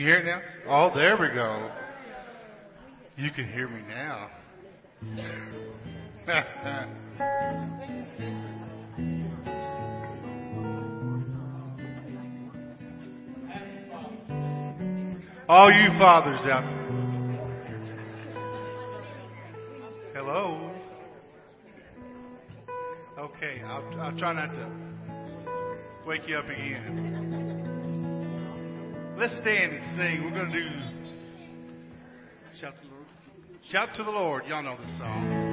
You hear it now? Oh, there we go. You can hear me now. All you fathers out there. Hello. Okay, I'll, I'll try not to wake you up again. Let's stand and sing. We're going to do Shout to the Lord. Shout to the Lord. Y'all know the song.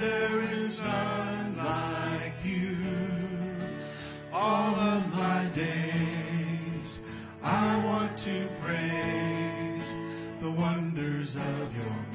there is none like you. All of my days I want to praise the wonders of your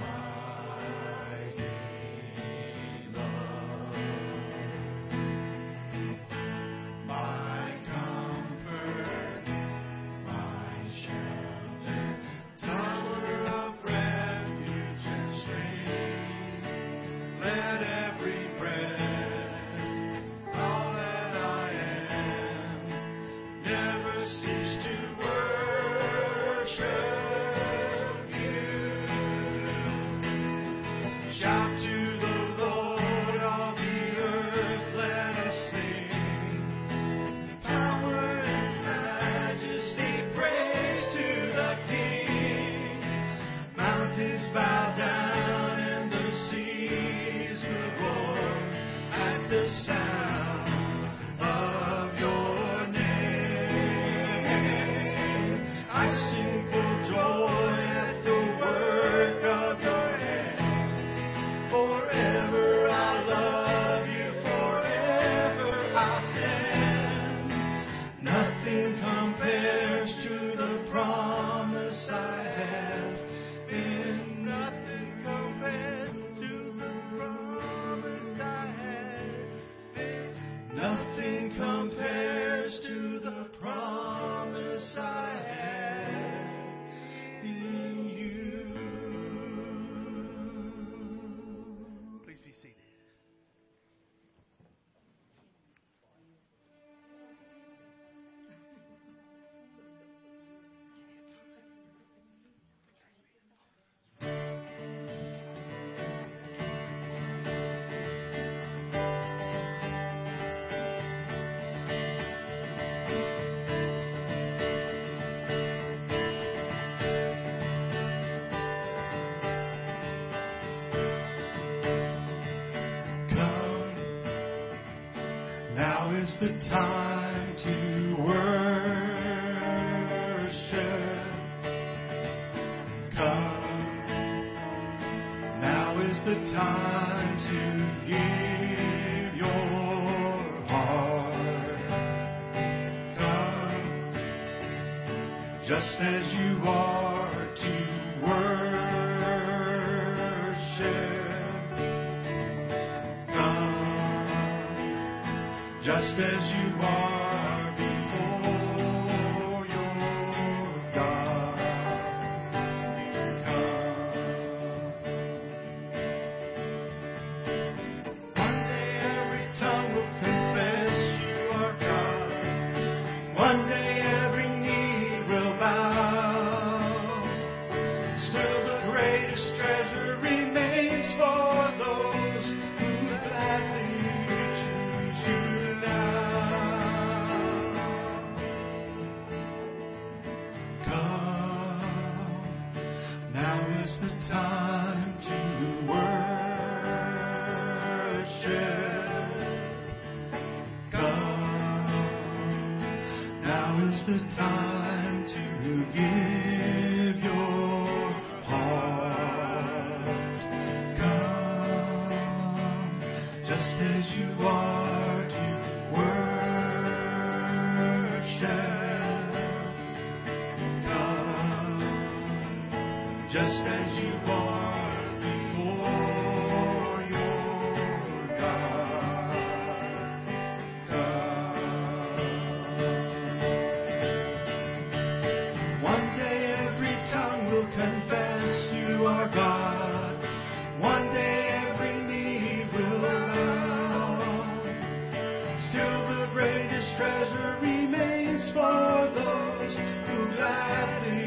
The time to worship. Come. Now is the time to give your heart. Come. Just as you are you are treasure remains for those who gladly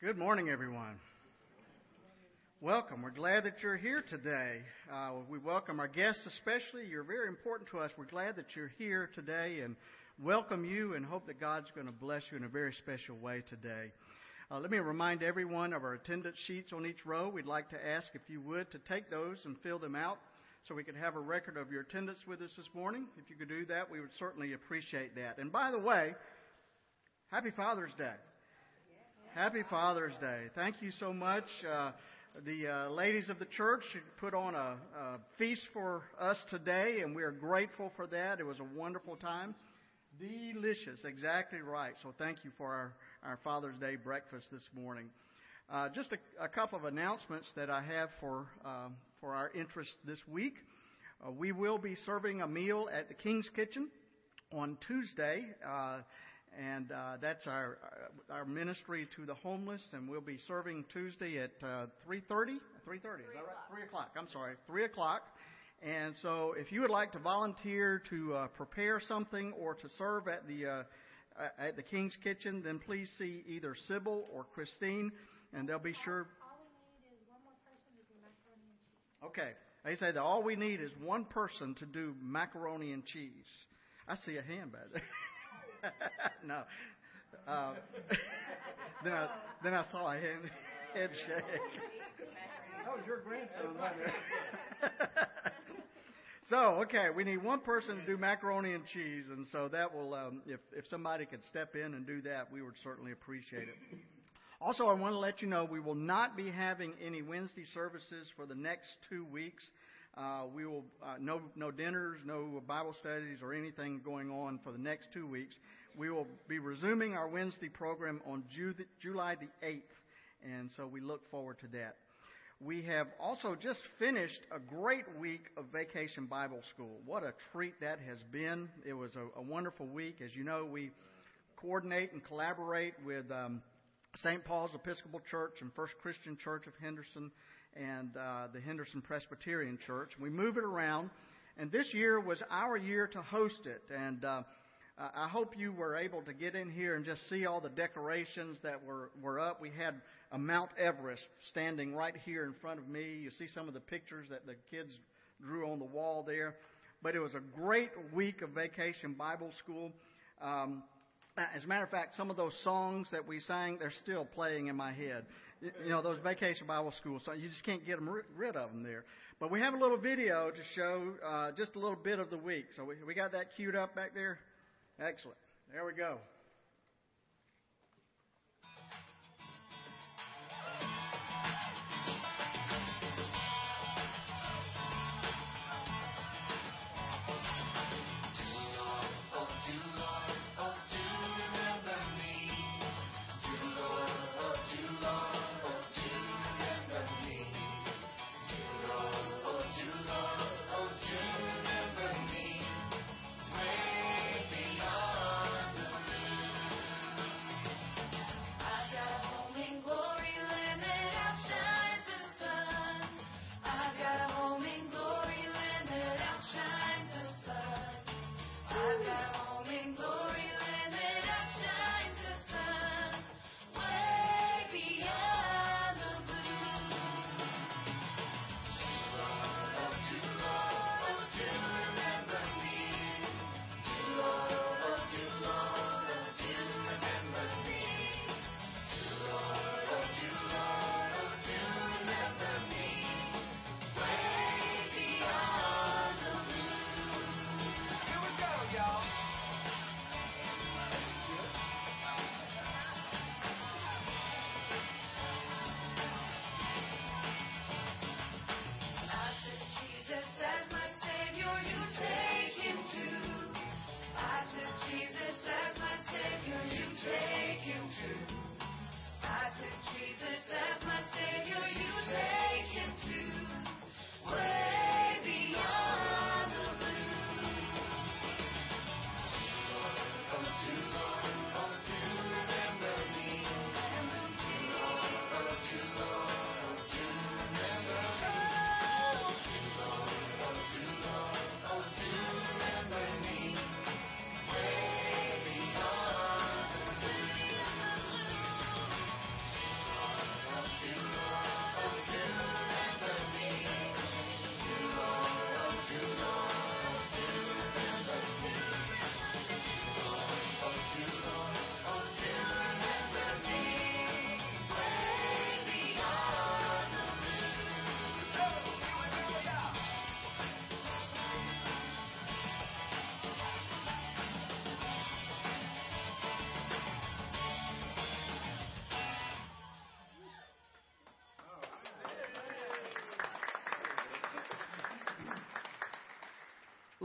Good morning, everyone. Welcome. We're glad that you're here today. Uh, we welcome our guests especially. You're very important to us. We're glad that you're here today and welcome you and hope that God's going to bless you in a very special way today. Uh, let me remind everyone of our attendance sheets on each row. We'd like to ask if you would to take those and fill them out so we could have a record of your attendance with us this morning. If you could do that, we would certainly appreciate that. And by the way, Happy Father's Day. Happy Father's Day. Thank you so much. Uh, the uh, ladies of the church put on a, a feast for us today, and we are grateful for that. It was a wonderful time. Delicious, exactly right. So thank you for our, our Father's Day breakfast this morning. Uh, just a, a couple of announcements that I have for um, for our interest this week. Uh, we will be serving a meal at the King's Kitchen on Tuesday. And uh, that's our our ministry to the homeless, and we'll be serving Tuesday at uh, 3:30. 3:30, is that right? Three o'clock. I'm sorry, three o'clock. And so, if you would like to volunteer to uh, prepare something or to serve at the uh, at the King's Kitchen, then please see either Sybil or Christine, and they'll be sure. All we need is one more person to do macaroni and cheese. Okay, they say that all we need is one person to do macaroni and cheese. I see a hand back there. no. Uh, then I then I saw a hand head shake. That was your grandson, so okay, we need one person to do macaroni and cheese, and so that will um, if if somebody could step in and do that, we would certainly appreciate it. Also, I want to let you know we will not be having any Wednesday services for the next two weeks. Uh, we will uh, no no dinners, no Bible studies, or anything going on for the next two weeks. we will be resuming our Wednesday program on Ju- July the 8th, and so we look forward to that. We have also just finished a great week of Vacation Bible School. What a treat that has been. It was a, a wonderful week. As you know, we coordinate and collaborate with um, St. Paul's Episcopal Church and First Christian Church of Henderson and uh, the Henderson Presbyterian Church. We move it around, and this year was our year to host it. And uh, I hope you were able to get in here and just see all the decorations that were, were up. We had a Mount Everest standing right here in front of me. You see some of the pictures that the kids drew on the wall there. But it was a great week of vacation Bible school. Um, as a matter of fact, some of those songs that we sang, they're still playing in my head. You know, those vacation Bible school So you just can't get them rid of them there. But we have a little video to show uh, just a little bit of the week. So we, we got that queued up back there? Excellent. There we go.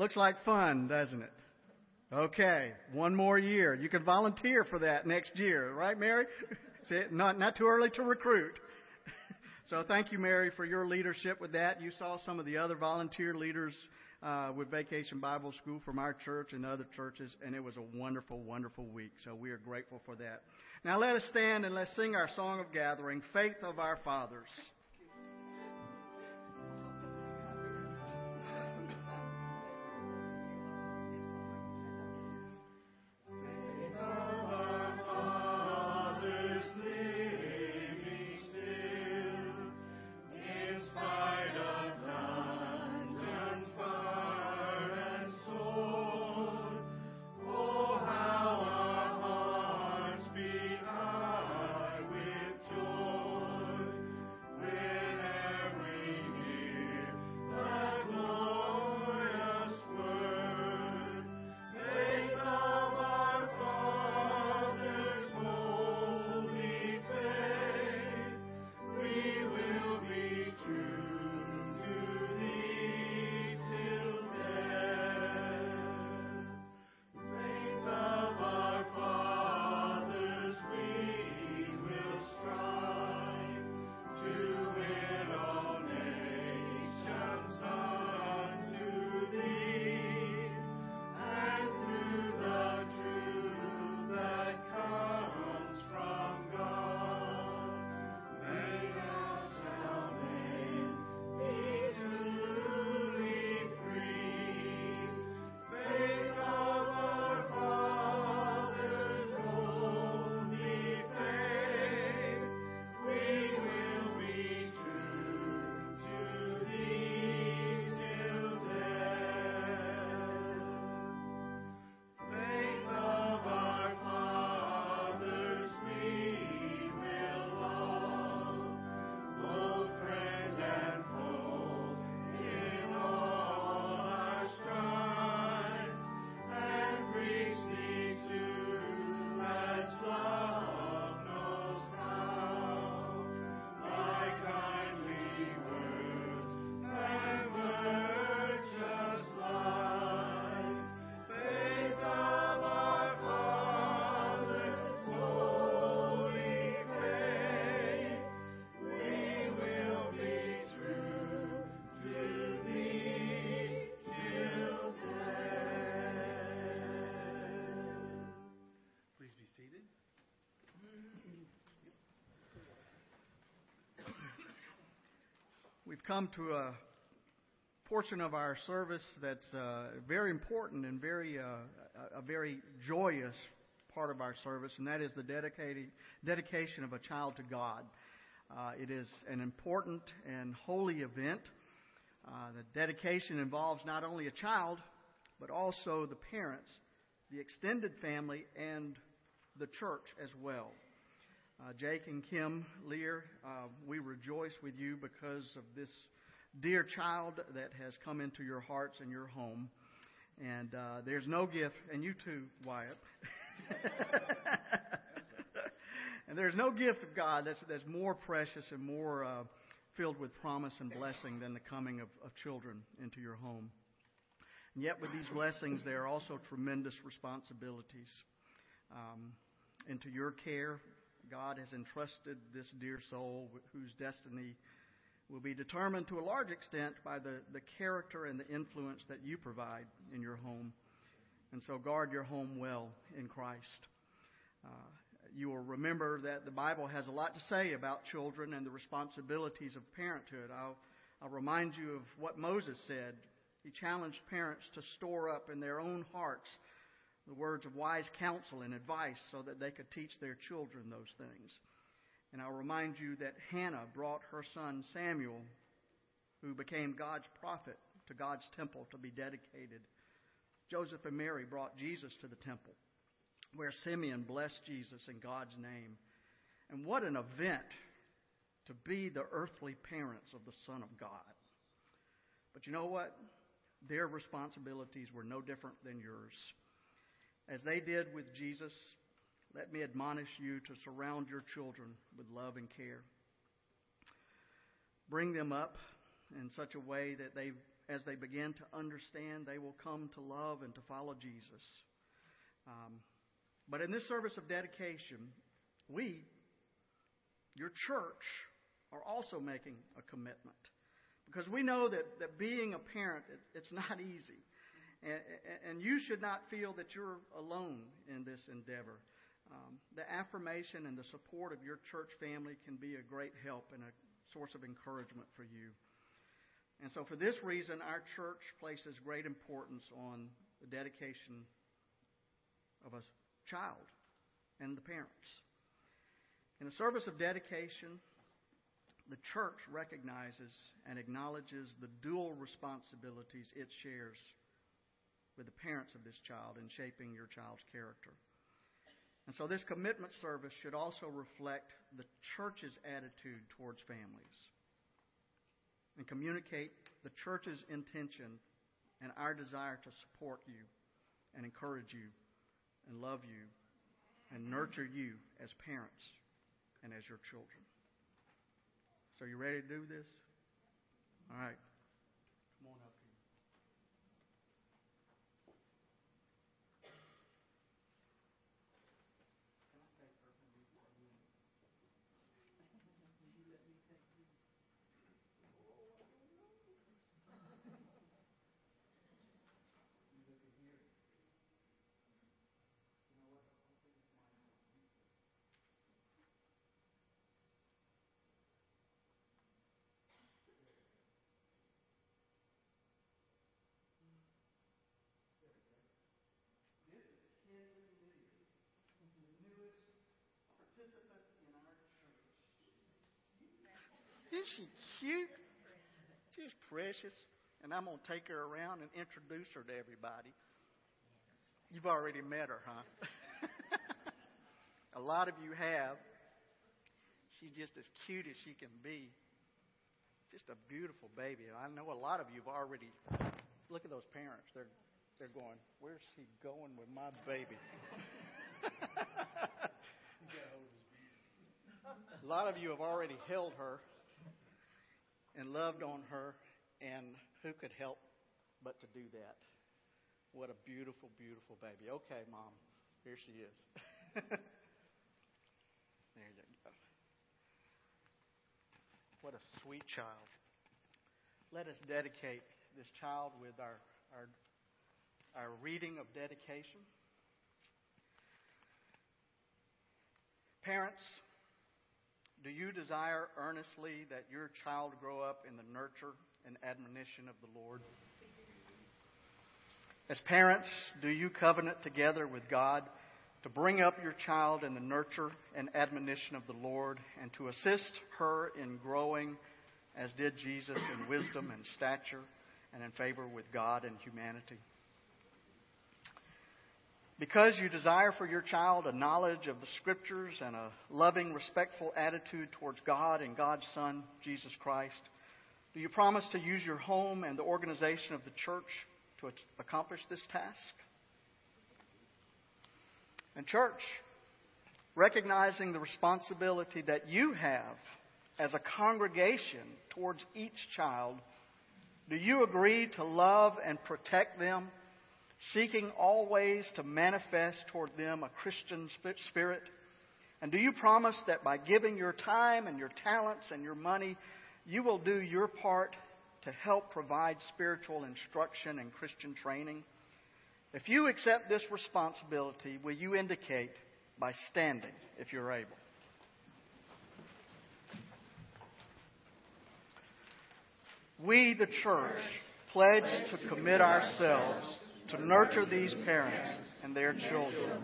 Looks like fun, doesn't it? Okay, one more year. You can volunteer for that next year, right, Mary? See, not not too early to recruit. so thank you, Mary, for your leadership with that. You saw some of the other volunteer leaders uh, with Vacation Bible School from our church and other churches, and it was a wonderful, wonderful week. So we are grateful for that. Now let us stand and let's sing our song of gathering, Faith of Our Fathers. Come to a portion of our service that's uh, very important and very uh, a, very joyous part of our service, and that is the dedicating, dedication of a child to God. Uh, it is an important and holy event. Uh, the dedication involves not only a child, but also the parents, the extended family, and the church as well. Uh, Jake and Kim Lear, uh, we rejoice with you because of this dear child that has come into your hearts and your home. And uh, there's no gift, and you too, Wyatt. and there's no gift of God that's, that's more precious and more uh, filled with promise and blessing than the coming of, of children into your home. And yet, with these blessings, there are also tremendous responsibilities. Um, into your care, God has entrusted this dear soul whose destiny will be determined to a large extent by the, the character and the influence that you provide in your home. And so guard your home well in Christ. Uh, you will remember that the Bible has a lot to say about children and the responsibilities of parenthood. I'll, I'll remind you of what Moses said. He challenged parents to store up in their own hearts the words of wise counsel and advice so that they could teach their children those things. And I'll remind you that Hannah brought her son Samuel, who became God's prophet, to God's temple to be dedicated. Joseph and Mary brought Jesus to the temple, where Simeon blessed Jesus in God's name. And what an event to be the earthly parents of the Son of God. But you know what? Their responsibilities were no different than yours. As they did with Jesus, let me admonish you to surround your children with love and care. Bring them up in such a way that they, as they begin to understand, they will come to love and to follow Jesus. Um, but in this service of dedication, we, your church, are also making a commitment. Because we know that, that being a parent, it, it's not easy. And, and you should not feel that you're alone in this endeavor. Um, the affirmation and the support of your church family can be a great help and a source of encouragement for you. And so, for this reason, our church places great importance on the dedication of a child and the parents. In a service of dedication, the church recognizes and acknowledges the dual responsibilities it shares with the parents of this child in shaping your child's character. And so this commitment service should also reflect the church's attitude towards families and communicate the church's intention and our desire to support you and encourage you and love you and nurture you as parents and as your children. So, you ready to do this? All right. Isn't she cute? She's precious. And I'm going to take her around and introduce her to everybody. You've already met her, huh? a lot of you have. She's just as cute as she can be. Just a beautiful baby. I know a lot of you have already. Look at those parents. They're they're going. Where's he going with my baby? a lot of you have already held her and loved on her, and who could help but to do that? What a beautiful, beautiful baby. Okay, Mom, here she is. there you go. What a sweet child. Let us dedicate this child with our, our, our reading of dedication. Parents, Do you desire earnestly that your child grow up in the nurture and admonition of the Lord? As parents, do you covenant together with God to bring up your child in the nurture and admonition of the Lord and to assist her in growing as did Jesus in wisdom and stature and in favor with God and humanity? Because you desire for your child a knowledge of the Scriptures and a loving, respectful attitude towards God and God's Son, Jesus Christ, do you promise to use your home and the organization of the church to accomplish this task? And, church, recognizing the responsibility that you have as a congregation towards each child, do you agree to love and protect them? Seeking always to manifest toward them a Christian spirit? And do you promise that by giving your time and your talents and your money, you will do your part to help provide spiritual instruction and Christian training? If you accept this responsibility, will you indicate by standing if you're able? We, the church, pledge to commit ourselves to nurture these parents and their children,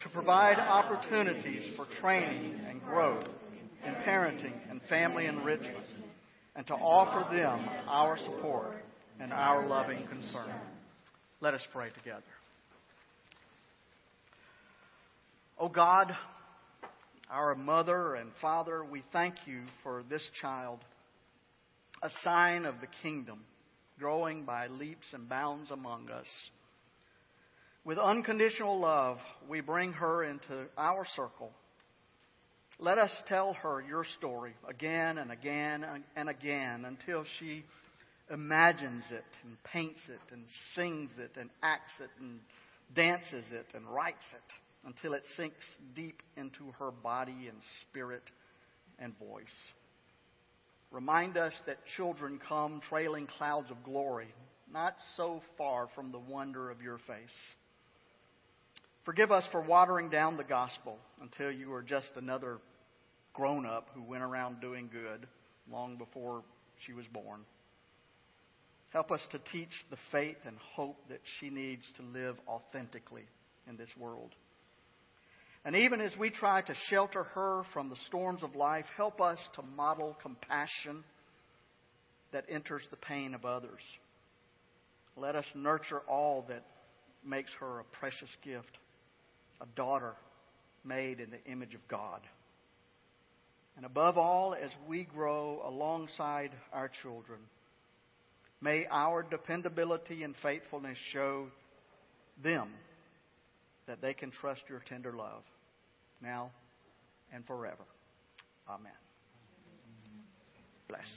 to provide opportunities for training and growth in parenting and family enrichment, and to offer them our support and our loving concern. Let us pray together. O oh God, our mother and father, we thank you for this child, a sign of the kingdom growing by leaps and bounds among us. With unconditional love, we bring her into our circle. Let us tell her your story again and again and again until she imagines it and paints it and sings it and acts it and dances it and writes it until it sinks deep into her body and spirit and voice. Remind us that children come trailing clouds of glory, not so far from the wonder of your face. Forgive us for watering down the gospel until you were just another grown up who went around doing good long before she was born. Help us to teach the faith and hope that she needs to live authentically in this world. And even as we try to shelter her from the storms of life, help us to model compassion that enters the pain of others. Let us nurture all that makes her a precious gift, a daughter made in the image of God. And above all, as we grow alongside our children, may our dependability and faithfulness show them that they can trust your tender love now and forever. Amen. Blessings.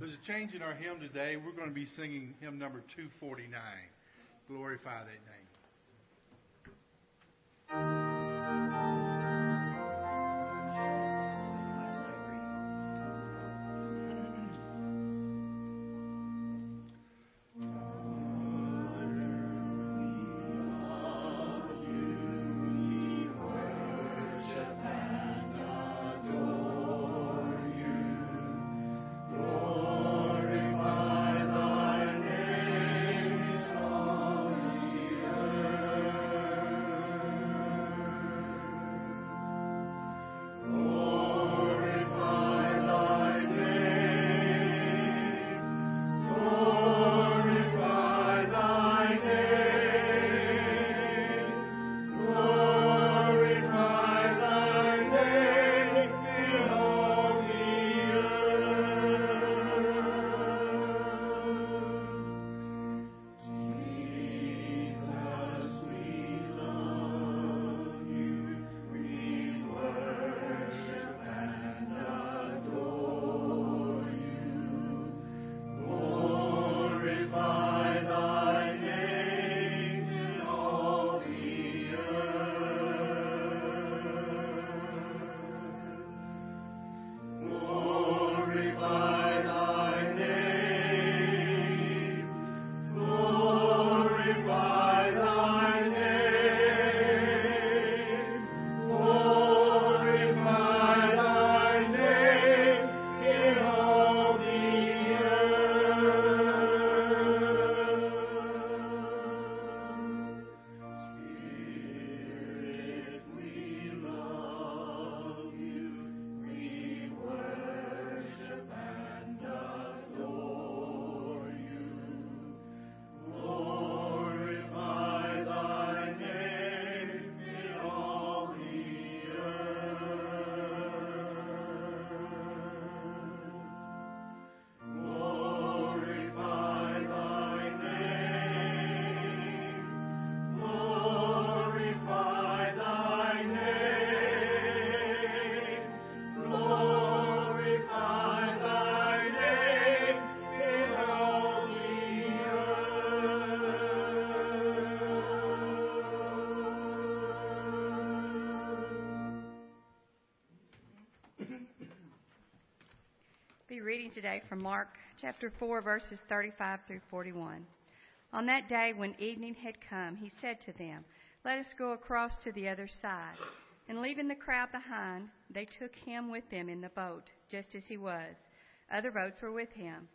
There's a change in our hymn today. We're going to be singing hymn number 249. Glorify that name. Reading today from Mark chapter 4, verses 35 through 41. On that day, when evening had come, he said to them, Let us go across to the other side. And leaving the crowd behind, they took him with them in the boat, just as he was. Other boats were with him.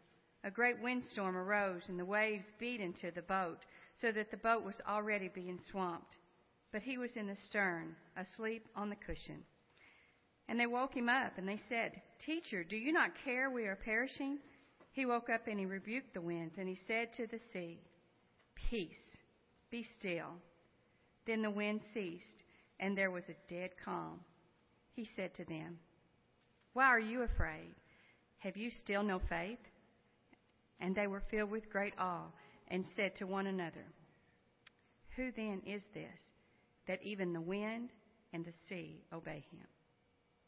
A great windstorm arose, and the waves beat into the boat, so that the boat was already being swamped. But he was in the stern, asleep on the cushion. And they woke him up, and they said, Teacher, do you not care we are perishing? He woke up and he rebuked the winds, and he said to the sea, Peace, be still. Then the wind ceased, and there was a dead calm. He said to them, Why are you afraid? Have you still no faith? And they were filled with great awe, and said to one another, Who then is this, that even the wind and the sea obey him?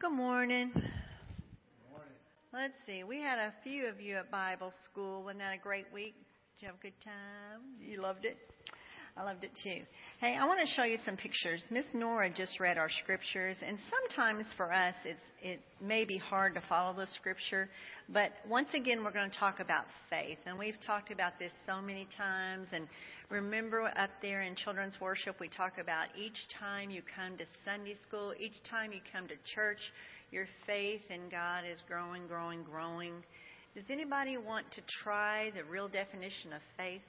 Good morning. Good morning. Let's see. We had a few of you at Bible school. Wasn't that a great week? Did you have a good time? You loved it? I loved it too. Hey, I want to show you some pictures. Miss Nora just read our scriptures, and sometimes for us it's it may be hard to follow the scripture, but once again we're going to talk about faith, and we've talked about this so many times. And remember up there in children's worship we talk about each time you come to Sunday school, each time you come to church, your faith in God is growing, growing, growing. Does anybody want to try the real definition of faith?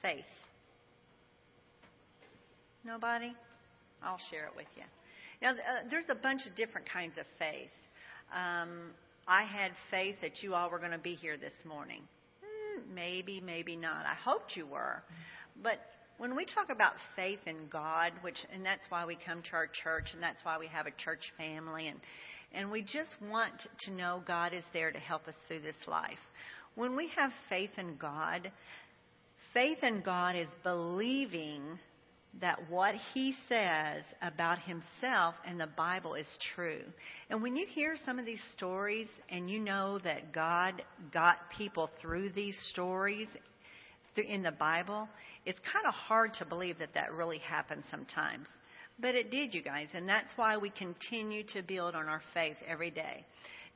Faith. Nobody? I'll share it with you. Now, uh, there's a bunch of different kinds of faith. Um, I had faith that you all were going to be here this morning. Hmm, maybe, maybe not. I hoped you were. But when we talk about faith in God, which and that's why we come to our church, and that's why we have a church family, and and we just want to know God is there to help us through this life. When we have faith in God, faith in God is believing that what he says about himself and the Bible is true. And when you hear some of these stories and you know that God got people through these stories in the Bible, it's kind of hard to believe that that really happened sometimes. But it did, you guys, and that's why we continue to build on our faith every day.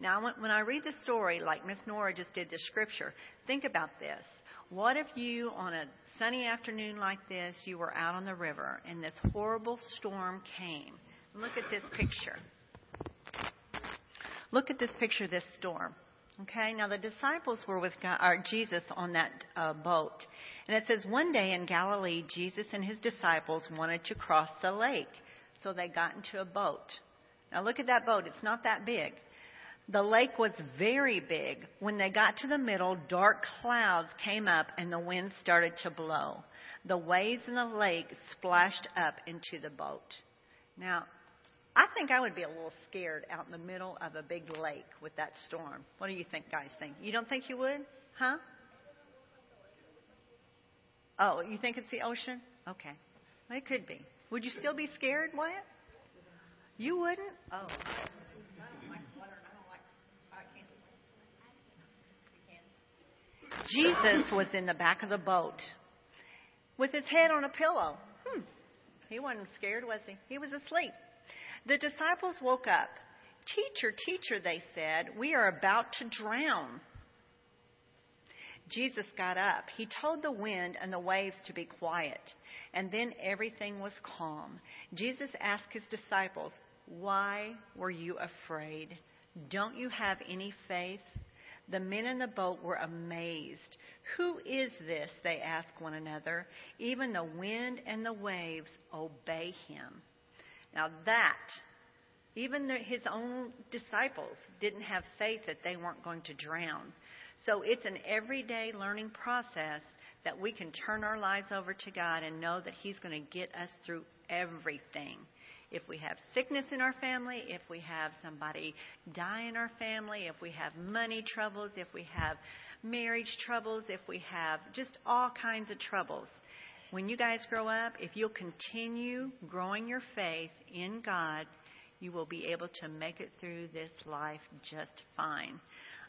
Now, when I read the story, like Miss Nora just did the scripture, think about this. What if you, on a sunny afternoon like this, you were out on the river and this horrible storm came? Look at this picture. Look at this picture, this storm. Okay, now the disciples were with God, or Jesus on that uh, boat. And it says, one day in Galilee, Jesus and his disciples wanted to cross the lake. So they got into a boat. Now look at that boat. It's not that big. The lake was very big. When they got to the middle, dark clouds came up and the wind started to blow. The waves in the lake splashed up into the boat. Now, I think I would be a little scared out in the middle of a big lake with that storm. What do you think, guys? Think you don't think you would? Huh? Oh, you think it's the ocean? Okay, it could be. Would you still be scared, Wyatt? You wouldn't? Oh. Jesus was in the back of the boat with his head on a pillow. Hmm. He wasn't scared, was he? He was asleep. The disciples woke up. Teacher, teacher, they said, we are about to drown. Jesus got up. He told the wind and the waves to be quiet, and then everything was calm. Jesus asked his disciples, Why were you afraid? Don't you have any faith? The men in the boat were amazed. Who is this? They asked one another. Even the wind and the waves obey him. Now, that, even the, his own disciples didn't have faith that they weren't going to drown. So it's an everyday learning process that we can turn our lives over to God and know that He's going to get us through everything. If we have sickness in our family, if we have somebody die in our family, if we have money troubles, if we have marriage troubles, if we have just all kinds of troubles. When you guys grow up, if you'll continue growing your faith in God, you will be able to make it through this life just fine.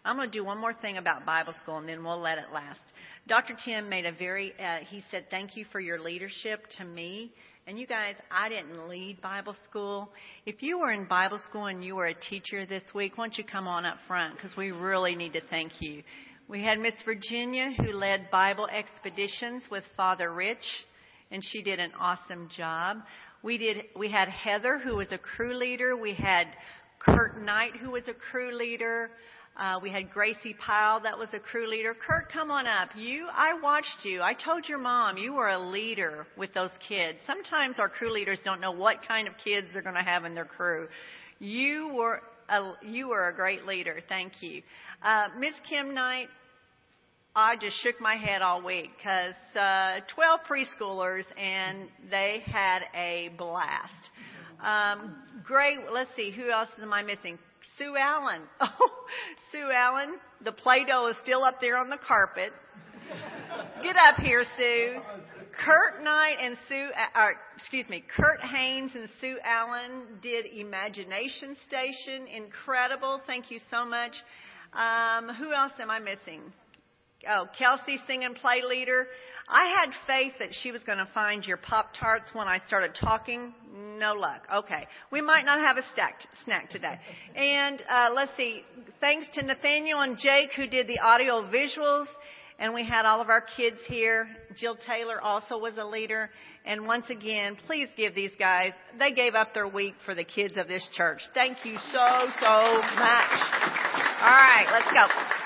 I'm going to do one more thing about Bible school and then we'll let it last. Dr. Tim made a very, uh, he said, Thank you for your leadership to me. And you guys, I didn't lead Bible school. If you were in Bible school and you were a teacher this week, why don't you come on up front because we really need to thank you. We had Miss Virginia who led Bible expeditions with Father Rich, and she did an awesome job. We did. We had Heather who was a crew leader. We had Kurt Knight who was a crew leader. Uh, we had Gracie Pyle, that was a crew leader. Kurt, come on up. You, I watched you. I told your mom you were a leader with those kids. Sometimes our crew leaders don't know what kind of kids they're going to have in their crew. You were a, you were a great leader. Thank you. Uh, Miss Kim Knight, I just shook my head all week because uh, 12 preschoolers and they had a blast. Um, great. Let's see. Who else am I missing? Sue Allen. Oh, Sue Allen. The Play-Doh is still up there on the carpet. Get up here, Sue. Kurt Knight and Sue, uh, or, excuse me, Kurt Haynes and Sue Allen did Imagination Station. Incredible. Thank you so much. Um, who else am I missing? Oh, Kelsey, sing and play leader. I had faith that she was going to find your Pop Tarts when I started talking. No luck. Okay. We might not have a stack, snack today. And uh, let's see. Thanks to Nathaniel and Jake who did the audio visuals. And we had all of our kids here. Jill Taylor also was a leader. And once again, please give these guys, they gave up their week for the kids of this church. Thank you so, so much. All right, let's go.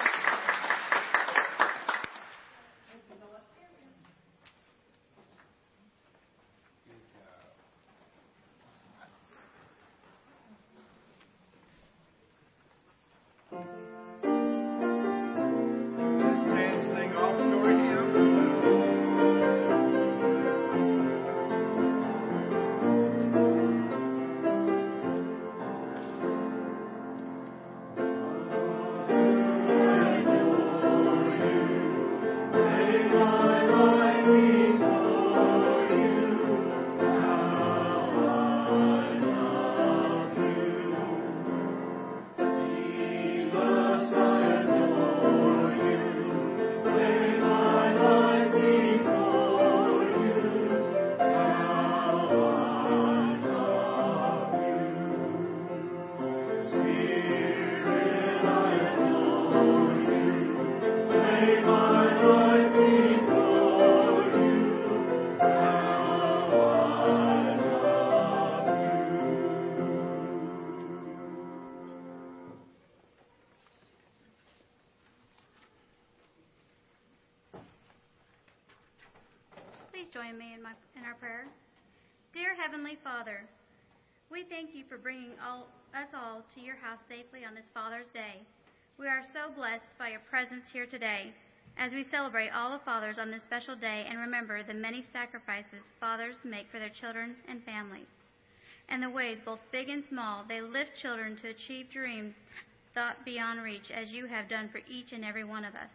For bringing all, us all to your house safely on this Father's Day. We are so blessed by your presence here today as we celebrate all the fathers on this special day and remember the many sacrifices fathers make for their children and families, and the ways, both big and small, they lift children to achieve dreams thought beyond reach, as you have done for each and every one of us.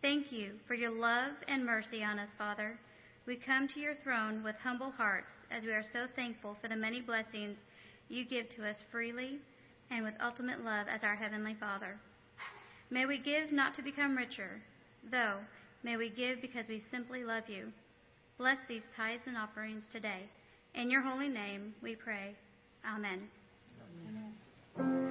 Thank you for your love and mercy on us, Father. We come to your throne with humble hearts as we are so thankful for the many blessings you give to us freely and with ultimate love as our Heavenly Father. May we give not to become richer, though may we give because we simply love you. Bless these tithes and offerings today. In your holy name we pray. Amen. Amen. Used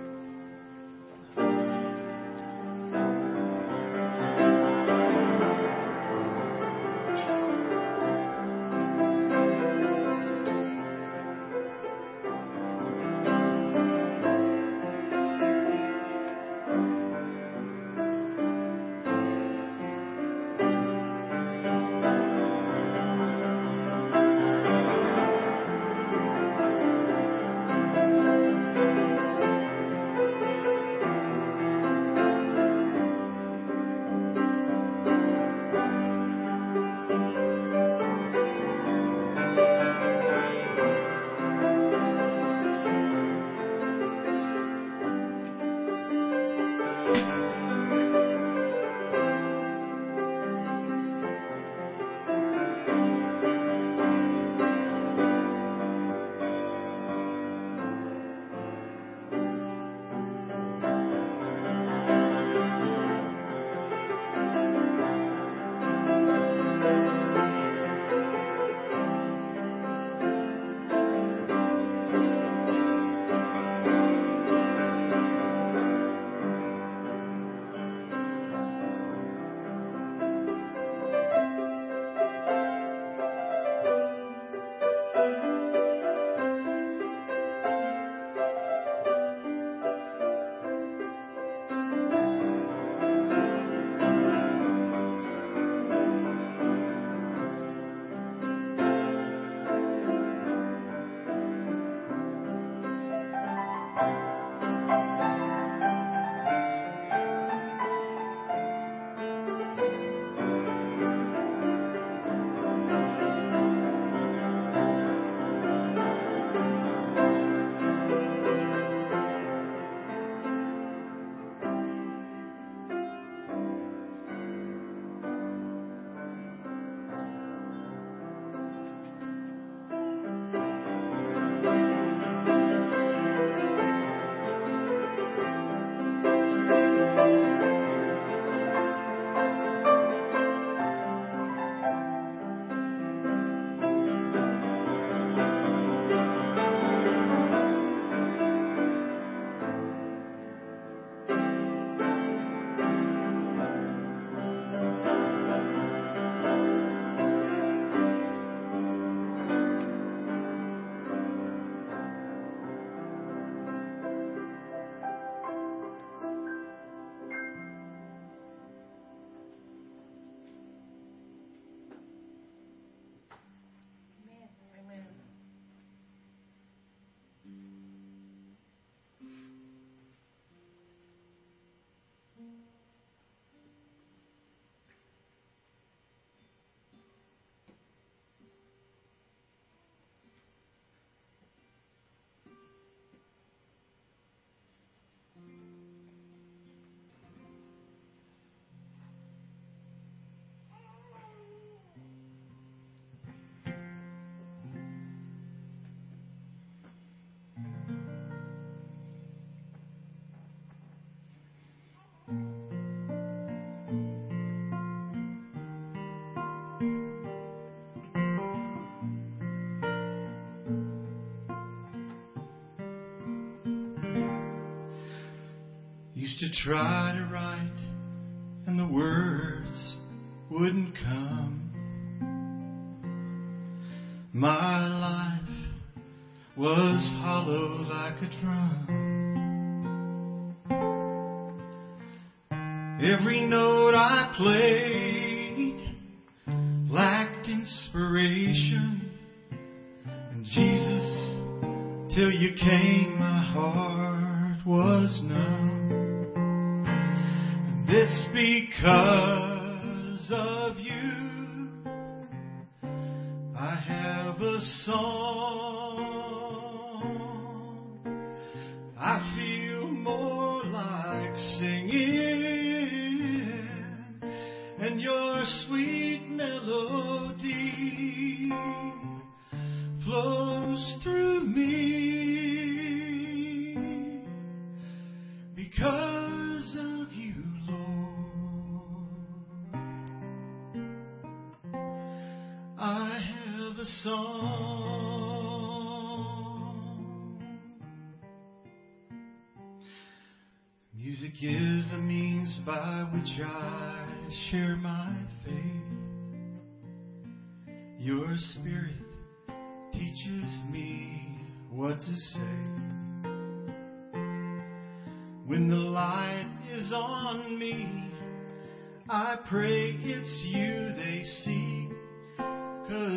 try to write, and the words wouldn't come. My life was hollow like a drum. Every note I played song. Music is a means by which I share my faith. Your spirit teaches me what to say. When the light is on me, I pray it's you they see.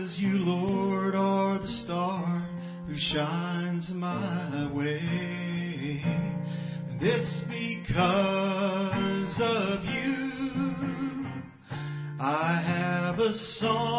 Cause you, Lord, are the star who shines my way. And this because of you. I have a song.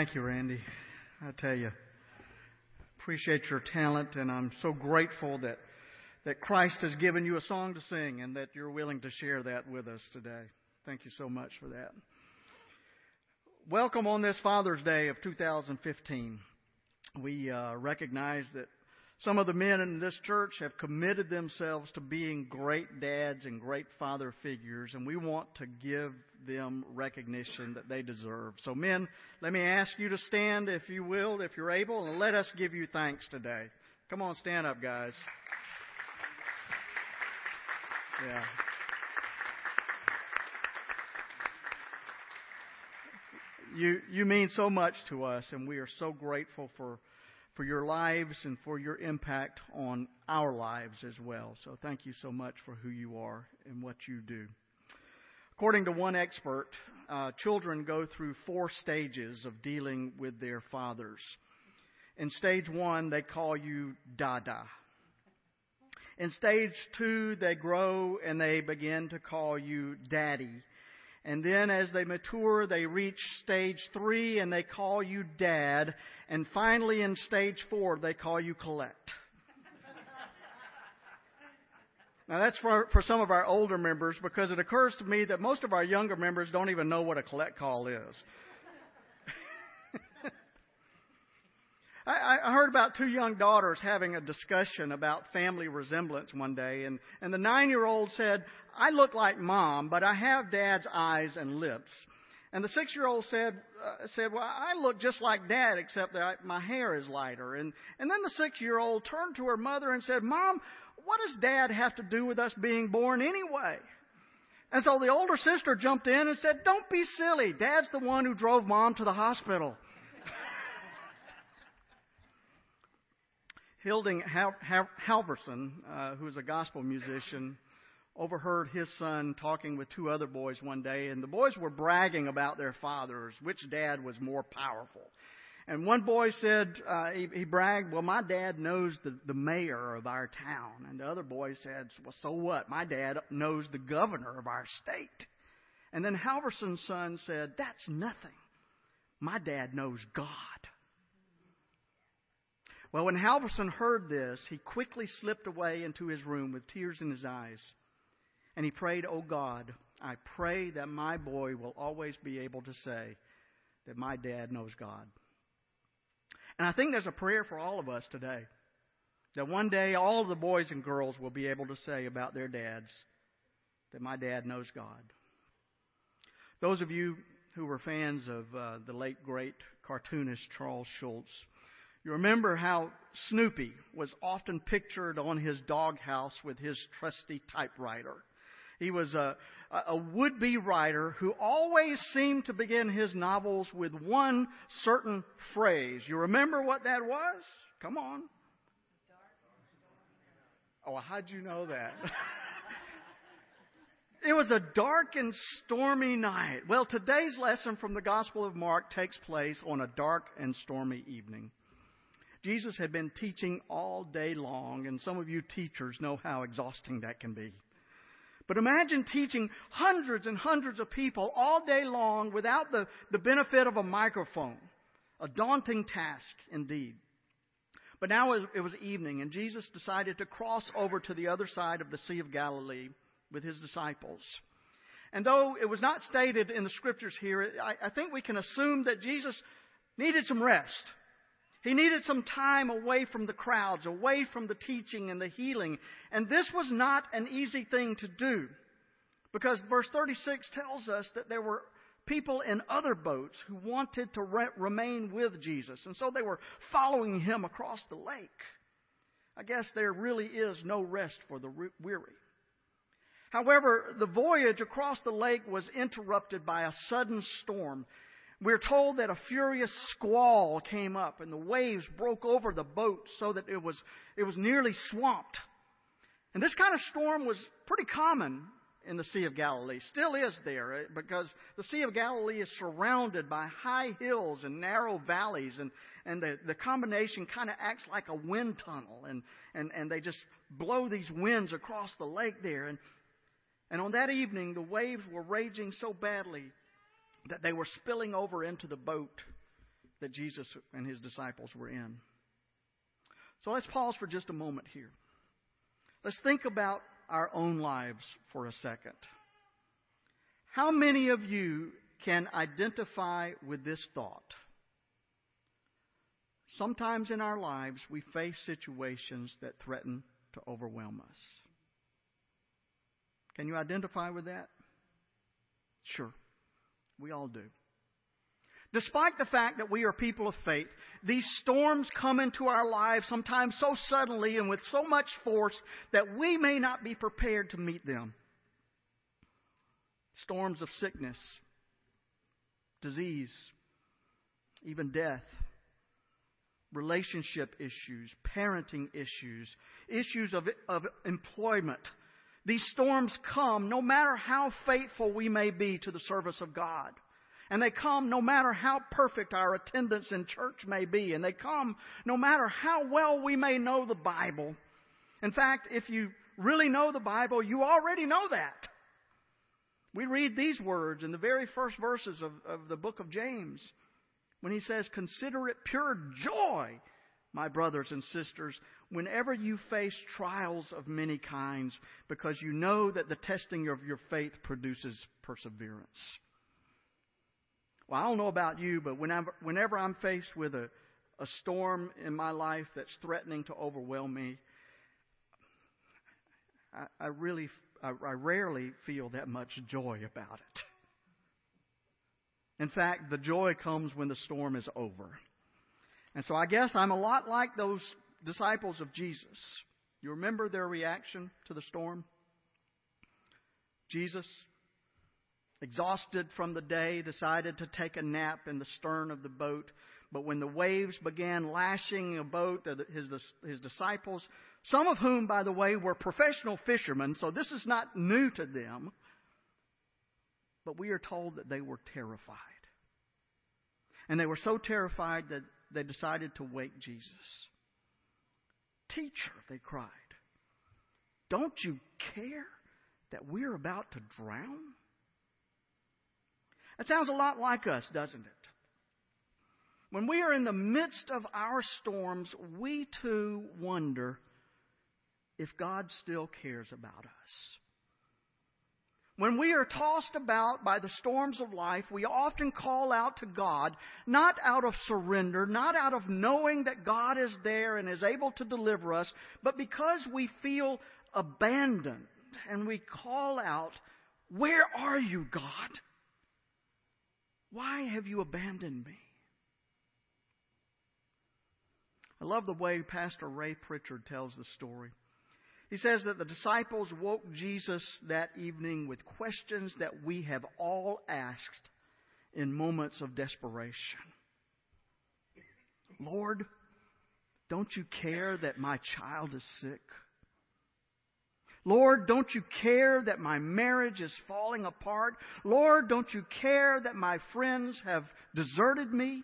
Thank you, Randy. I tell you, appreciate your talent, and I'm so grateful that that Christ has given you a song to sing, and that you're willing to share that with us today. Thank you so much for that. Welcome on this Father's Day of 2015. We uh, recognize that some of the men in this church have committed themselves to being great dads and great father figures, and we want to give them recognition that they deserve. So, men, let me ask you to stand, if you will, if you're able, and let us give you thanks today. Come on, stand up, guys. Yeah. You you mean so much to us, and we are so grateful for for your lives and for your impact on our lives as well. So thank you so much for who you are and what you do. According to one expert, uh, children go through four stages of dealing with their fathers. In stage one, they call you Dada. In stage two, they grow and they begin to call you Daddy. And then as they mature, they reach stage three and they call you Dad. And finally, in stage four, they call you collect. Now that's for, for some of our older members because it occurs to me that most of our younger members don't even know what a collect call is. I, I heard about two young daughters having a discussion about family resemblance one day, and, and the nine year old said, I look like mom, but I have dad's eyes and lips. And the six year old said, uh, said, Well, I look just like dad, except that I, my hair is lighter. And, and then the six year old turned to her mother and said, Mom, what does dad have to do with us being born anyway? And so the older sister jumped in and said, Don't be silly. Dad's the one who drove mom to the hospital. Hilding Halverson, uh, who is a gospel musician, overheard his son talking with two other boys one day, and the boys were bragging about their fathers, which dad was more powerful. And one boy said, uh, he, he bragged, well, my dad knows the, the mayor of our town. And the other boy said, well, so what? My dad knows the governor of our state. And then Halverson's son said, that's nothing. My dad knows God. Well, when Halverson heard this, he quickly slipped away into his room with tears in his eyes. And he prayed, Oh God, I pray that my boy will always be able to say that my dad knows God. And I think there's a prayer for all of us today. That one day all of the boys and girls will be able to say about their dads that my dad knows God. Those of you who were fans of uh, the late great cartoonist Charles Schulz, you remember how Snoopy was often pictured on his doghouse with his trusty typewriter. He was a, a would be writer who always seemed to begin his novels with one certain phrase. You remember what that was? Come on. Oh, how'd you know that? it was a dark and stormy night. Well, today's lesson from the Gospel of Mark takes place on a dark and stormy evening. Jesus had been teaching all day long, and some of you teachers know how exhausting that can be. But imagine teaching hundreds and hundreds of people all day long without the, the benefit of a microphone. A daunting task indeed. But now it was evening, and Jesus decided to cross over to the other side of the Sea of Galilee with his disciples. And though it was not stated in the scriptures here, I, I think we can assume that Jesus needed some rest. He needed some time away from the crowds, away from the teaching and the healing. And this was not an easy thing to do. Because verse 36 tells us that there were people in other boats who wanted to re- remain with Jesus. And so they were following him across the lake. I guess there really is no rest for the weary. However, the voyage across the lake was interrupted by a sudden storm we're told that a furious squall came up and the waves broke over the boat so that it was, it was nearly swamped. And this kind of storm was pretty common in the Sea of Galilee, still is there, eh, because the Sea of Galilee is surrounded by high hills and narrow valleys, and, and the, the combination kind of acts like a wind tunnel, and, and, and they just blow these winds across the lake there. And, and on that evening, the waves were raging so badly that they were spilling over into the boat that Jesus and his disciples were in. So let's pause for just a moment here. Let's think about our own lives for a second. How many of you can identify with this thought? Sometimes in our lives, we face situations that threaten to overwhelm us. Can you identify with that? Sure. We all do. Despite the fact that we are people of faith, these storms come into our lives sometimes so suddenly and with so much force that we may not be prepared to meet them. Storms of sickness, disease, even death, relationship issues, parenting issues, issues of, of employment, these storms come no matter how faithful we may be to the service of God. And they come no matter how perfect our attendance in church may be. And they come no matter how well we may know the Bible. In fact, if you really know the Bible, you already know that. We read these words in the very first verses of, of the book of James when he says, Consider it pure joy my brothers and sisters, whenever you face trials of many kinds, because you know that the testing of your faith produces perseverance. Well, I don't know about you, but whenever, whenever I'm faced with a, a storm in my life that's threatening to overwhelm me, I, I really, I, I rarely feel that much joy about it. In fact, the joy comes when the storm is over. And so I guess I'm a lot like those disciples of Jesus. You remember their reaction to the storm? Jesus, exhausted from the day, decided to take a nap in the stern of the boat. But when the waves began lashing a boat, his, his disciples, some of whom, by the way, were professional fishermen, so this is not new to them, but we are told that they were terrified. And they were so terrified that they decided to wake Jesus. Teacher, they cried, don't you care that we're about to drown? That sounds a lot like us, doesn't it? When we are in the midst of our storms, we too wonder if God still cares about us. When we are tossed about by the storms of life, we often call out to God, not out of surrender, not out of knowing that God is there and is able to deliver us, but because we feel abandoned and we call out, Where are you, God? Why have you abandoned me? I love the way Pastor Ray Pritchard tells the story. He says that the disciples woke Jesus that evening with questions that we have all asked in moments of desperation. Lord, don't you care that my child is sick? Lord, don't you care that my marriage is falling apart? Lord, don't you care that my friends have deserted me?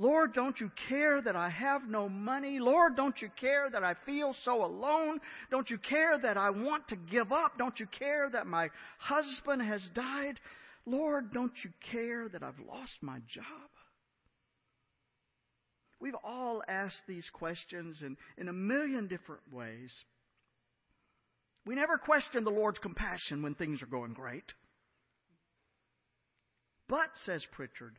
Lord, don't you care that I have no money? Lord, don't you care that I feel so alone? Don't you care that I want to give up? Don't you care that my husband has died? Lord, don't you care that I've lost my job? We've all asked these questions in, in a million different ways. We never question the Lord's compassion when things are going great. But, says Pritchard,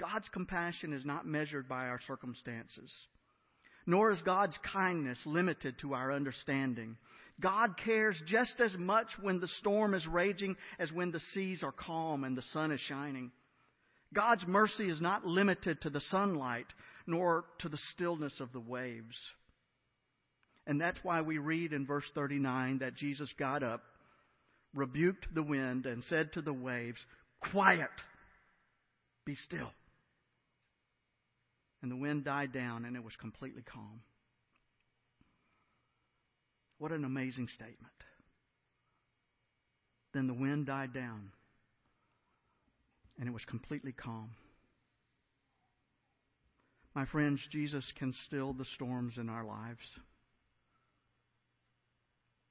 God's compassion is not measured by our circumstances, nor is God's kindness limited to our understanding. God cares just as much when the storm is raging as when the seas are calm and the sun is shining. God's mercy is not limited to the sunlight nor to the stillness of the waves. And that's why we read in verse 39 that Jesus got up, rebuked the wind, and said to the waves, Quiet, be still. And the wind died down and it was completely calm. What an amazing statement. Then the wind died down and it was completely calm. My friends, Jesus can still the storms in our lives.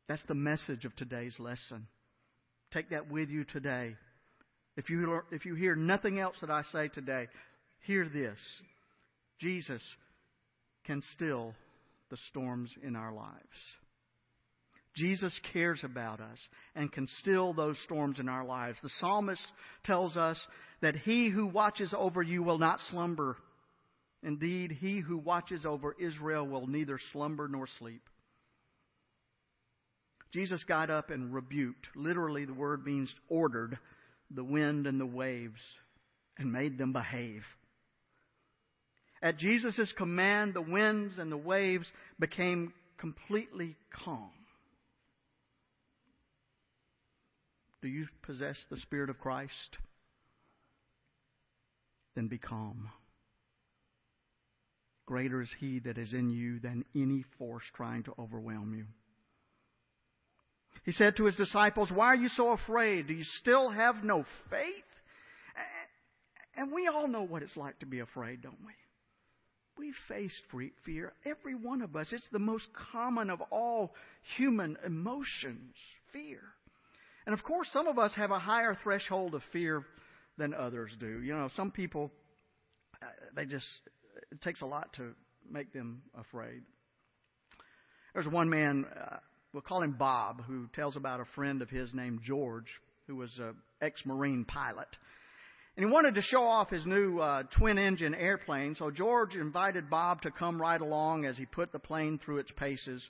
That's the message of today's lesson. Take that with you today. If you, if you hear nothing else that I say today, hear this. Jesus can still the storms in our lives. Jesus cares about us and can still those storms in our lives. The psalmist tells us that he who watches over you will not slumber. Indeed, he who watches over Israel will neither slumber nor sleep. Jesus got up and rebuked, literally, the word means ordered, the wind and the waves and made them behave. At Jesus' command, the winds and the waves became completely calm. Do you possess the Spirit of Christ? Then be calm. Greater is He that is in you than any force trying to overwhelm you. He said to his disciples, Why are you so afraid? Do you still have no faith? And we all know what it's like to be afraid, don't we? We face fear, every one of us. It's the most common of all human emotions, fear. And of course, some of us have a higher threshold of fear than others do. You know, some people, uh, they just, it takes a lot to make them afraid. There's one man, uh, we'll call him Bob, who tells about a friend of his named George, who was an ex Marine pilot. And he wanted to show off his new uh, twin engine airplane, so George invited Bob to come right along as he put the plane through its paces.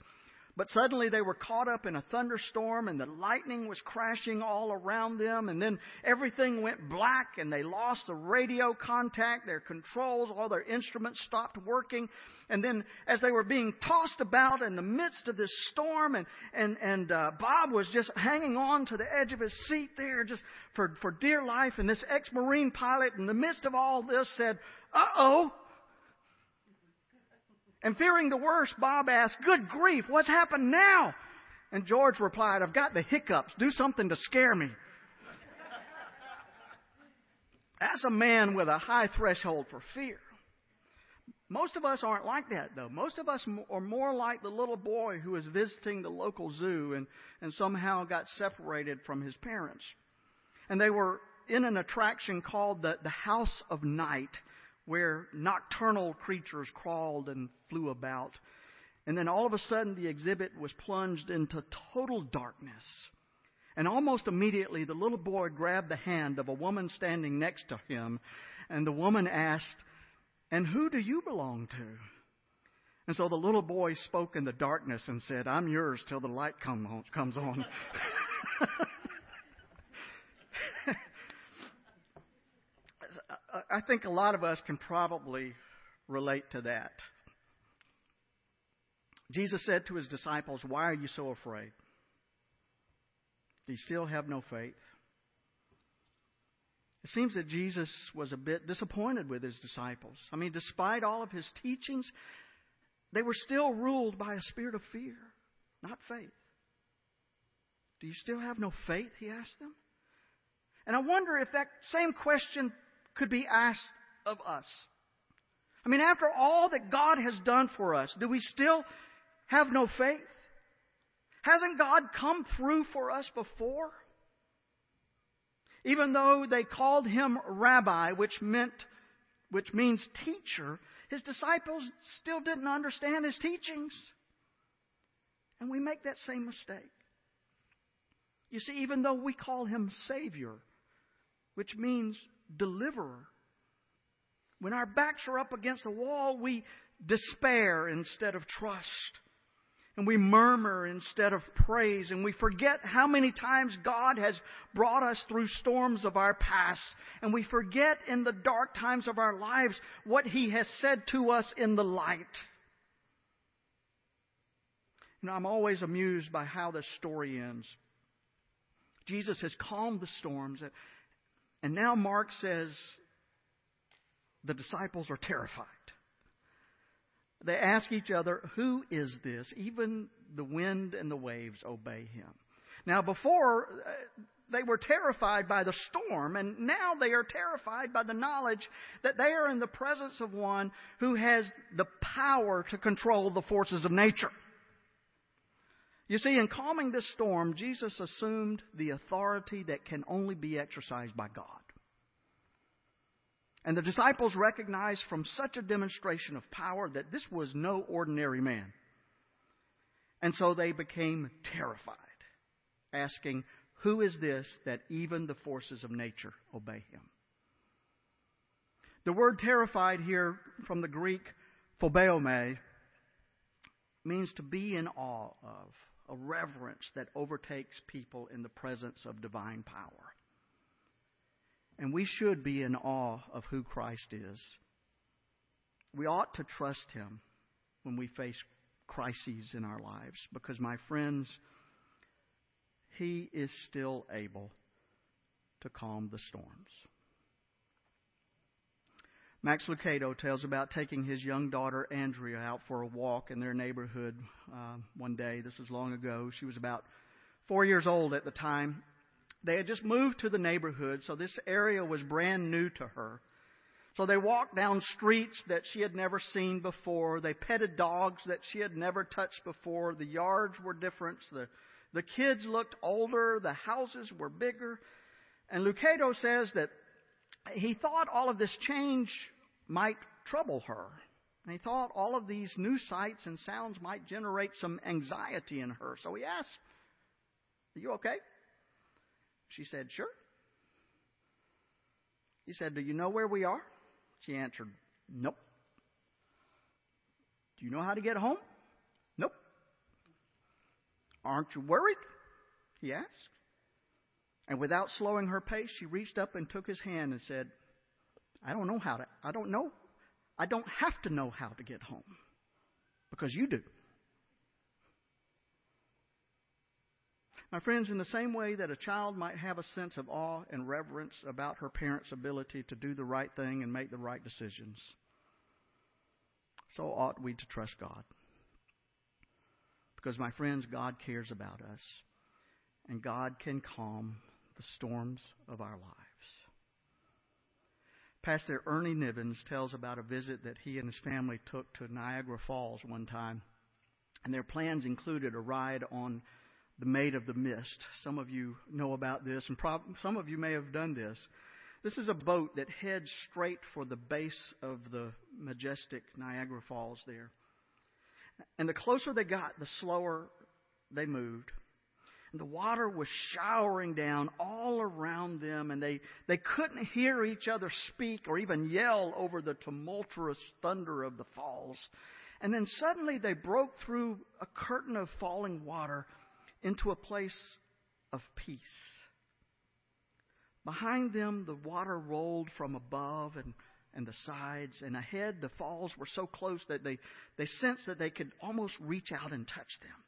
But suddenly they were caught up in a thunderstorm and the lightning was crashing all around them and then everything went black and they lost the radio contact, their controls, all their instruments stopped working. And then as they were being tossed about in the midst of this storm and, and, and uh, Bob was just hanging on to the edge of his seat there just for, for dear life and this ex-Marine pilot in the midst of all this said, uh-oh, and fearing the worst, Bob asked, Good grief, what's happened now? And George replied, I've got the hiccups. Do something to scare me. That's a man with a high threshold for fear. Most of us aren't like that, though. Most of us are more like the little boy who was visiting the local zoo and, and somehow got separated from his parents. And they were in an attraction called the, the House of Night where nocturnal creatures crawled and flew about. And then all of a sudden, the exhibit was plunged into total darkness. And almost immediately, the little boy grabbed the hand of a woman standing next to him, and the woman asked, And who do you belong to? And so the little boy spoke in the darkness and said, I'm yours till the light come on, comes on. I think a lot of us can probably relate to that. Jesus said to his disciples, Why are you so afraid? Do you still have no faith? It seems that Jesus was a bit disappointed with his disciples. I mean, despite all of his teachings, they were still ruled by a spirit of fear, not faith. Do you still have no faith? He asked them. And I wonder if that same question could be asked of us. I mean, after all that God has done for us, do we still have no faith? Hasn't God come through for us before? Even though they called him rabbi, which meant which means teacher, his disciples still didn't understand his teachings. And we make that same mistake. You see, even though we call him Savior, which means deliverer. When our backs are up against the wall, we despair instead of trust. And we murmur instead of praise. And we forget how many times God has brought us through storms of our past. And we forget in the dark times of our lives what He has said to us in the light. You know, I'm always amused by how this story ends. Jesus has calmed the storms. And now Mark says the disciples are terrified. They ask each other, Who is this? Even the wind and the waves obey him. Now, before, uh, they were terrified by the storm, and now they are terrified by the knowledge that they are in the presence of one who has the power to control the forces of nature. You see, in calming this storm, Jesus assumed the authority that can only be exercised by God. And the disciples recognized from such a demonstration of power that this was no ordinary man. And so they became terrified, asking, Who is this that even the forces of nature obey him? The word terrified here from the Greek phobeuomai means to be in awe of a reverence that overtakes people in the presence of divine power. And we should be in awe of who Christ is. We ought to trust Him when we face crises in our lives because, my friends, He is still able to calm the storms. Max Lucado tells about taking his young daughter Andrea out for a walk in their neighborhood uh, one day. This was long ago. She was about four years old at the time. They had just moved to the neighborhood, so this area was brand new to her. So they walked down streets that she had never seen before. They petted dogs that she had never touched before. The yards were different. The, the kids looked older. The houses were bigger. And Lucado says that he thought all of this change might trouble her. And he thought all of these new sights and sounds might generate some anxiety in her. So he asked, Are you okay? She said, Sure. He said, Do you know where we are? She answered, Nope. Do you know how to get home? Nope. Aren't you worried? He asked. And without slowing her pace, she reached up and took his hand and said, I don't know how to, I don't know, I don't have to know how to get home because you do. My friends, in the same way that a child might have a sense of awe and reverence about her parents' ability to do the right thing and make the right decisions, so ought we to trust God. Because, my friends, God cares about us, and God can calm the storms of our lives. Pastor Ernie Nivens tells about a visit that he and his family took to Niagara Falls one time, and their plans included a ride on the Maid of the Mist. Some of you know about this, and prob- some of you may have done this. This is a boat that heads straight for the base of the majestic Niagara Falls there. And the closer they got, the slower they moved. And the water was showering down all around them, and they, they couldn't hear each other speak or even yell over the tumultuous thunder of the falls. And then suddenly they broke through a curtain of falling water into a place of peace. Behind them, the water rolled from above and, and the sides, and ahead, the falls were so close that they, they sensed that they could almost reach out and touch them.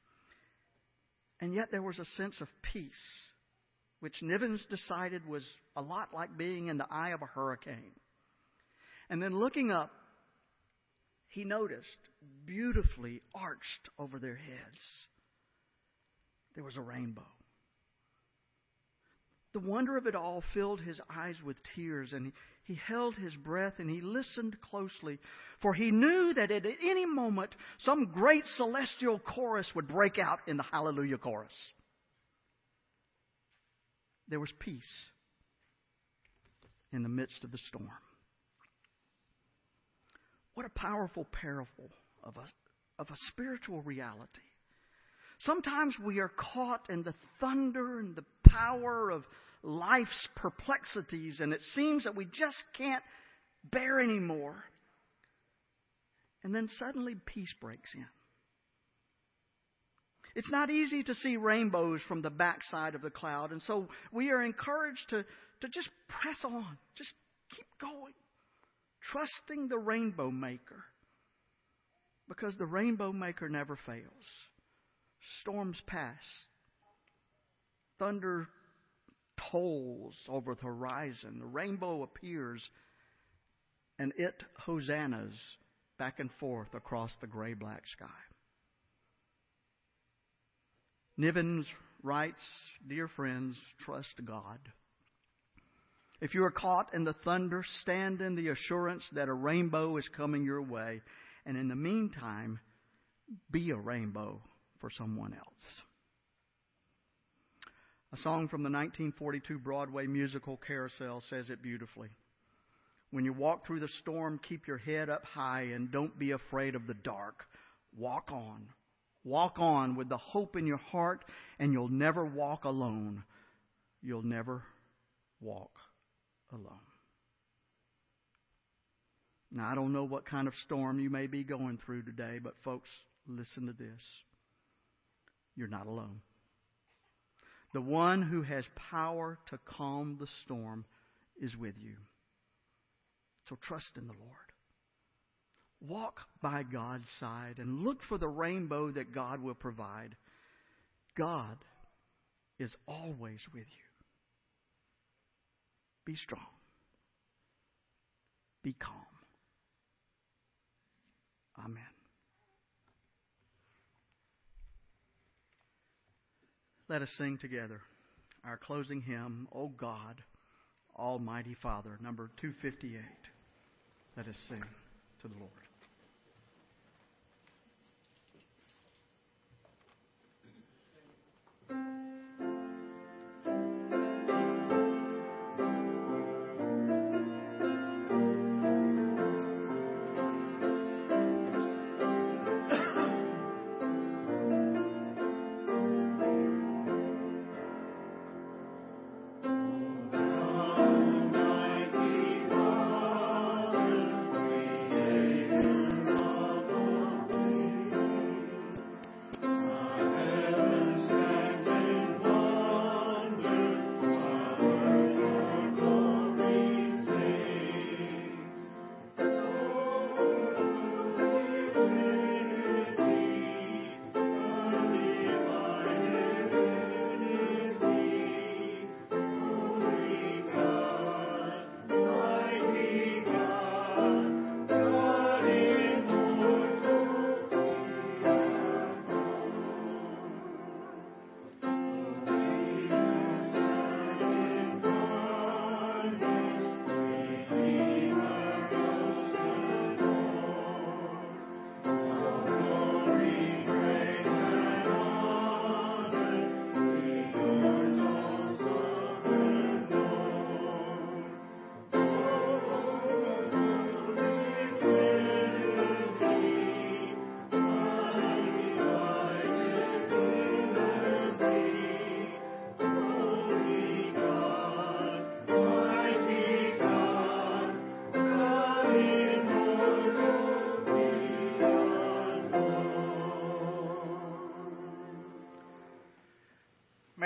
And yet, there was a sense of peace, which Nivens decided was a lot like being in the eye of a hurricane. And then looking up, he noticed beautifully arched over their heads there was a rainbow. The wonder of it all filled his eyes with tears, and he, he held his breath and he listened closely, for he knew that at any moment some great celestial chorus would break out in the Hallelujah chorus. There was peace in the midst of the storm. What a powerful parable of a, of a spiritual reality. Sometimes we are caught in the thunder and the power of life's perplexities, and it seems that we just can't bear anymore. And then suddenly peace breaks in. It's not easy to see rainbows from the backside of the cloud, and so we are encouraged to, to just press on, just keep going, trusting the rainbow maker, because the rainbow maker never fails. Storms pass. Thunder tolls over the horizon. The rainbow appears, and it hosannas back and forth across the gray black sky. Nivens writes, Dear friends, trust God. If you are caught in the thunder, stand in the assurance that a rainbow is coming your way. And in the meantime, be a rainbow for someone else. A song from the 1942 Broadway musical Carousel says it beautifully. When you walk through the storm, keep your head up high and don't be afraid of the dark. Walk on. Walk on with the hope in your heart, and you'll never walk alone. You'll never walk alone. Now, I don't know what kind of storm you may be going through today, but folks, listen to this. You're not alone. The one who has power to calm the storm is with you. So trust in the Lord. Walk by God's side and look for the rainbow that God will provide. God is always with you. Be strong. Be calm. Amen. Let us sing together our closing hymn, O God, Almighty Father, number 258. Let us sing to the Lord. Almighty Father,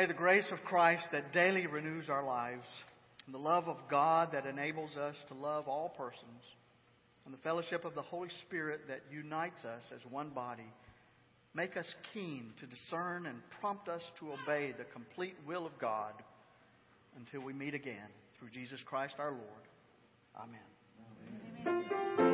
May the grace of Christ that daily renews our lives, and the love of God that enables us to love all persons, and the fellowship of the Holy Spirit that unites us as one body, make us keen to discern and prompt us to obey the complete will of God until we meet again through Jesus Christ our Lord. Amen. Amen.